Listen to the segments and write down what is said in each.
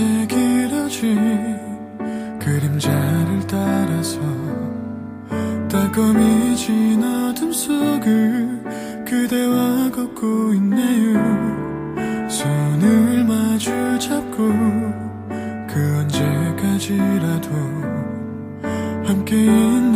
어느새 길어진 그림자를 따라서 따검이진 어둠 속을 그대와 걷고 있네요. 손을 마주 잡고 그 언제까지라도 함께 있는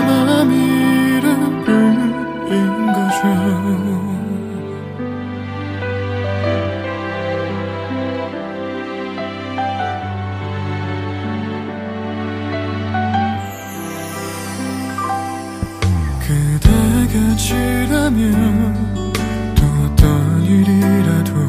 내맘 이름 불린 거죠 그대가 지라면 또 어떤 일이라도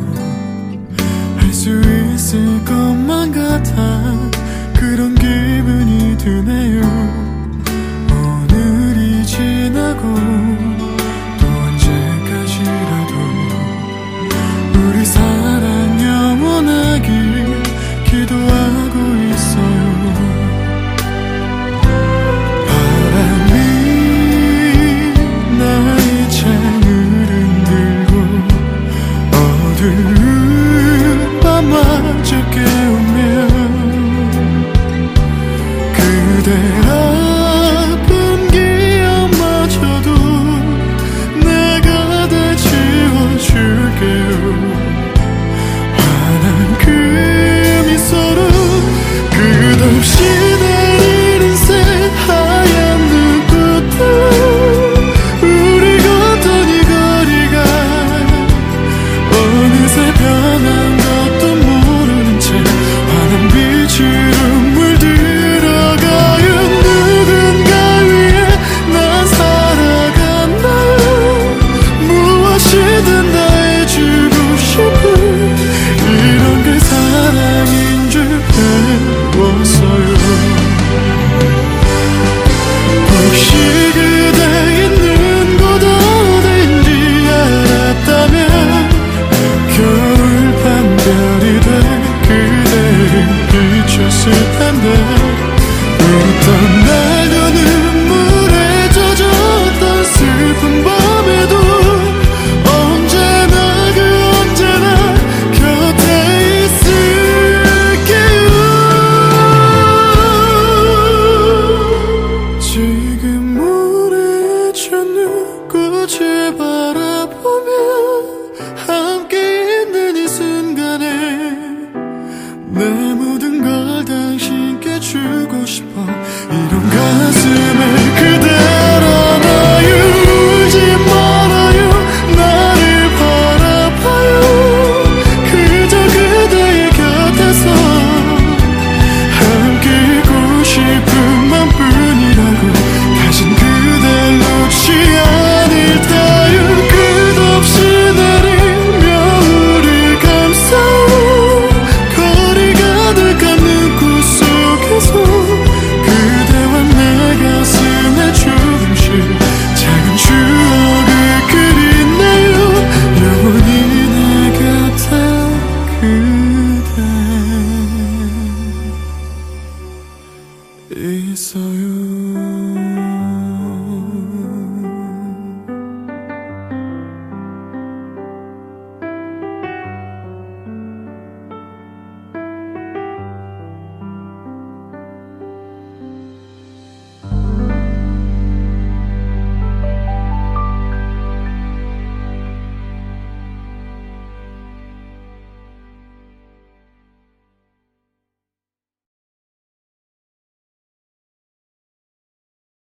saw you.